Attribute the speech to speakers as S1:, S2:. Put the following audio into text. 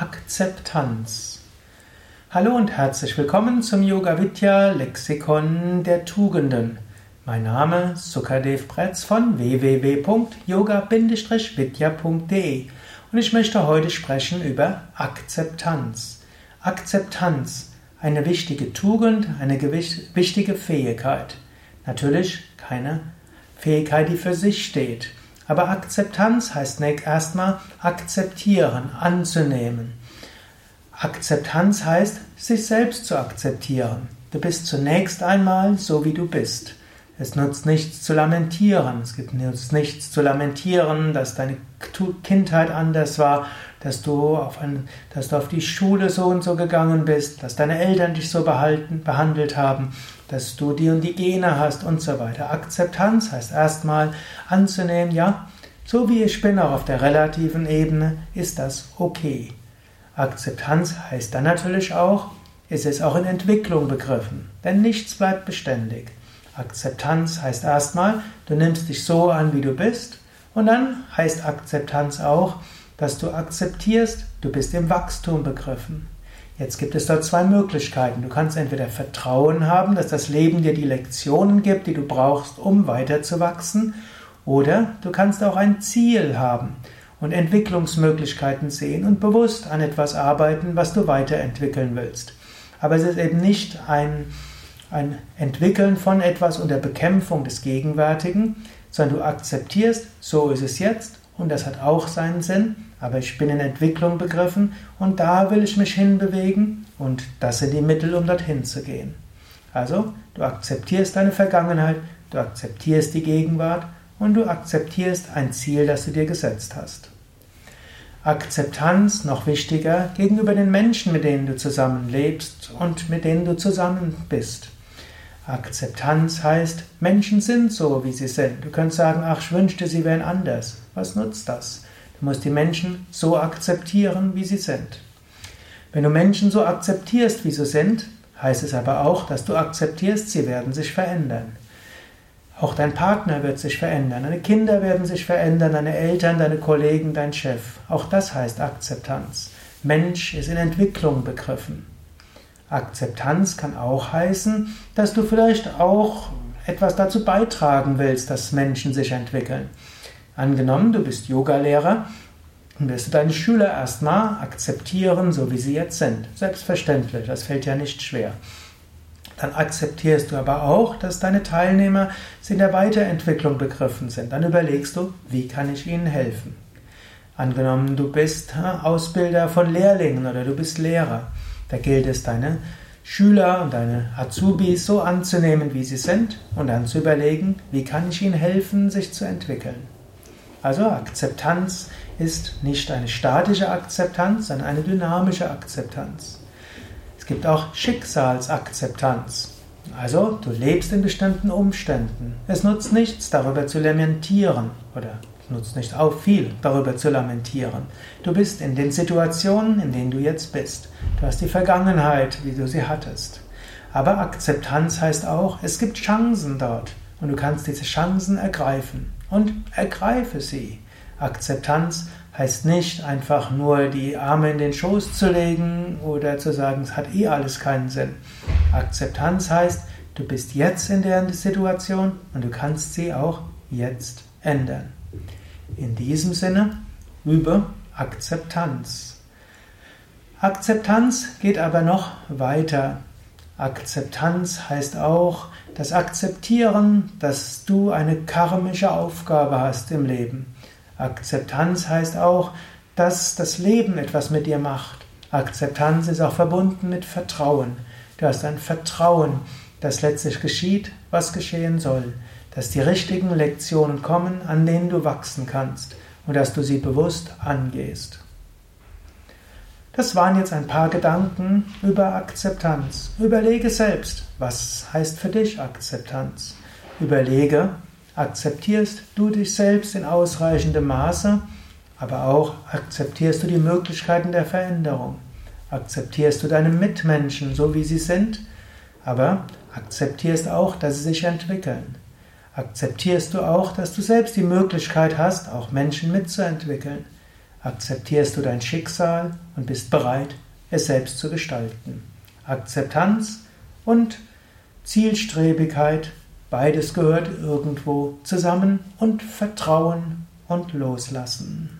S1: Akzeptanz. Hallo und herzlich willkommen zum Yoga Vidya Lexikon der Tugenden. Mein Name ist Sukadev Bretz von www.yoga-vidya.de und ich möchte heute sprechen über Akzeptanz. Akzeptanz, eine wichtige Tugend, eine wichtige Fähigkeit. Natürlich keine Fähigkeit, die für sich steht. Aber Akzeptanz heißt erstmal akzeptieren, anzunehmen. Akzeptanz heißt, sich selbst zu akzeptieren. Du bist zunächst einmal so, wie du bist. Es nutzt nichts zu lamentieren. Es gibt nichts zu lamentieren, dass deine Kindheit anders war, dass du, auf ein, dass du auf die Schule so und so gegangen bist, dass deine Eltern dich so behalten, behandelt haben, dass du die und die Gene hast und so weiter. Akzeptanz heißt erstmal anzunehmen, ja, so wie ich bin, auch auf der relativen Ebene, ist das okay. Akzeptanz heißt dann natürlich auch, es ist auch in Entwicklung begriffen, denn nichts bleibt beständig. Akzeptanz heißt erstmal, du nimmst dich so an, wie du bist, und dann heißt Akzeptanz auch, dass du akzeptierst, du bist im Wachstum begriffen. Jetzt gibt es dort zwei Möglichkeiten. Du kannst entweder Vertrauen haben, dass das Leben dir die Lektionen gibt, die du brauchst, um weiterzuwachsen, oder du kannst auch ein Ziel haben und Entwicklungsmöglichkeiten sehen und bewusst an etwas arbeiten, was du weiterentwickeln willst. Aber es ist eben nicht ein ein Entwickeln von etwas unter Bekämpfung des Gegenwärtigen, sondern du akzeptierst, so ist es jetzt und das hat auch seinen Sinn, aber ich bin in Entwicklung begriffen und da will ich mich hinbewegen und das sind die Mittel, um dorthin zu gehen. Also, du akzeptierst deine Vergangenheit, du akzeptierst die Gegenwart und du akzeptierst ein Ziel, das du dir gesetzt hast. Akzeptanz noch wichtiger gegenüber den Menschen, mit denen du zusammenlebst und mit denen du zusammen bist. Akzeptanz heißt, Menschen sind so, wie sie sind. Du kannst sagen, ach, ich wünschte, sie wären anders. Was nutzt das? Du musst die Menschen so akzeptieren, wie sie sind. Wenn du Menschen so akzeptierst, wie sie sind, heißt es aber auch, dass du akzeptierst, sie werden sich verändern. Auch dein Partner wird sich verändern, deine Kinder werden sich verändern, deine Eltern, deine Kollegen, dein Chef. Auch das heißt Akzeptanz. Mensch ist in Entwicklung begriffen. Akzeptanz kann auch heißen, dass du vielleicht auch etwas dazu beitragen willst, dass Menschen sich entwickeln. Angenommen, du bist Yogalehrer, dann wirst du deine Schüler erstmal akzeptieren, so wie sie jetzt sind. Selbstverständlich, das fällt ja nicht schwer. Dann akzeptierst du aber auch, dass deine Teilnehmer in der Weiterentwicklung begriffen sind. Dann überlegst du, wie kann ich ihnen helfen. Angenommen, du bist Ausbilder von Lehrlingen oder du bist Lehrer. Da gilt es, deine Schüler und deine Azubis so anzunehmen, wie sie sind und dann zu überlegen, wie kann ich ihnen helfen, sich zu entwickeln. Also Akzeptanz ist nicht eine statische Akzeptanz, sondern eine dynamische Akzeptanz. Es gibt auch Schicksalsakzeptanz. Also du lebst in bestimmten Umständen. Es nutzt nichts, darüber zu lamentieren oder nutzt nicht auch viel, darüber zu lamentieren. Du bist in den Situationen, in denen du jetzt bist. Du hast die Vergangenheit, wie du sie hattest. Aber Akzeptanz heißt auch, es gibt Chancen dort und du kannst diese Chancen ergreifen. Und ergreife sie. Akzeptanz heißt nicht einfach nur die Arme in den Schoß zu legen oder zu sagen, es hat eh alles keinen Sinn. Akzeptanz heißt, du bist jetzt in der Situation und du kannst sie auch jetzt ändern. In diesem Sinne übe Akzeptanz. Akzeptanz geht aber noch weiter. Akzeptanz heißt auch das Akzeptieren, dass du eine karmische Aufgabe hast im Leben. Akzeptanz heißt auch, dass das Leben etwas mit dir macht. Akzeptanz ist auch verbunden mit Vertrauen. Du hast ein Vertrauen, dass letztlich geschieht, was geschehen soll dass die richtigen Lektionen kommen, an denen du wachsen kannst und dass du sie bewusst angehst. Das waren jetzt ein paar Gedanken über Akzeptanz. Überlege selbst, was heißt für dich Akzeptanz? Überlege, akzeptierst du dich selbst in ausreichendem Maße, aber auch akzeptierst du die Möglichkeiten der Veränderung. Akzeptierst du deine Mitmenschen so, wie sie sind, aber akzeptierst auch, dass sie sich entwickeln akzeptierst du auch, dass du selbst die Möglichkeit hast, auch Menschen mitzuentwickeln. Akzeptierst du dein Schicksal und bist bereit, es selbst zu gestalten. Akzeptanz und Zielstrebigkeit, beides gehört irgendwo zusammen und Vertrauen und Loslassen.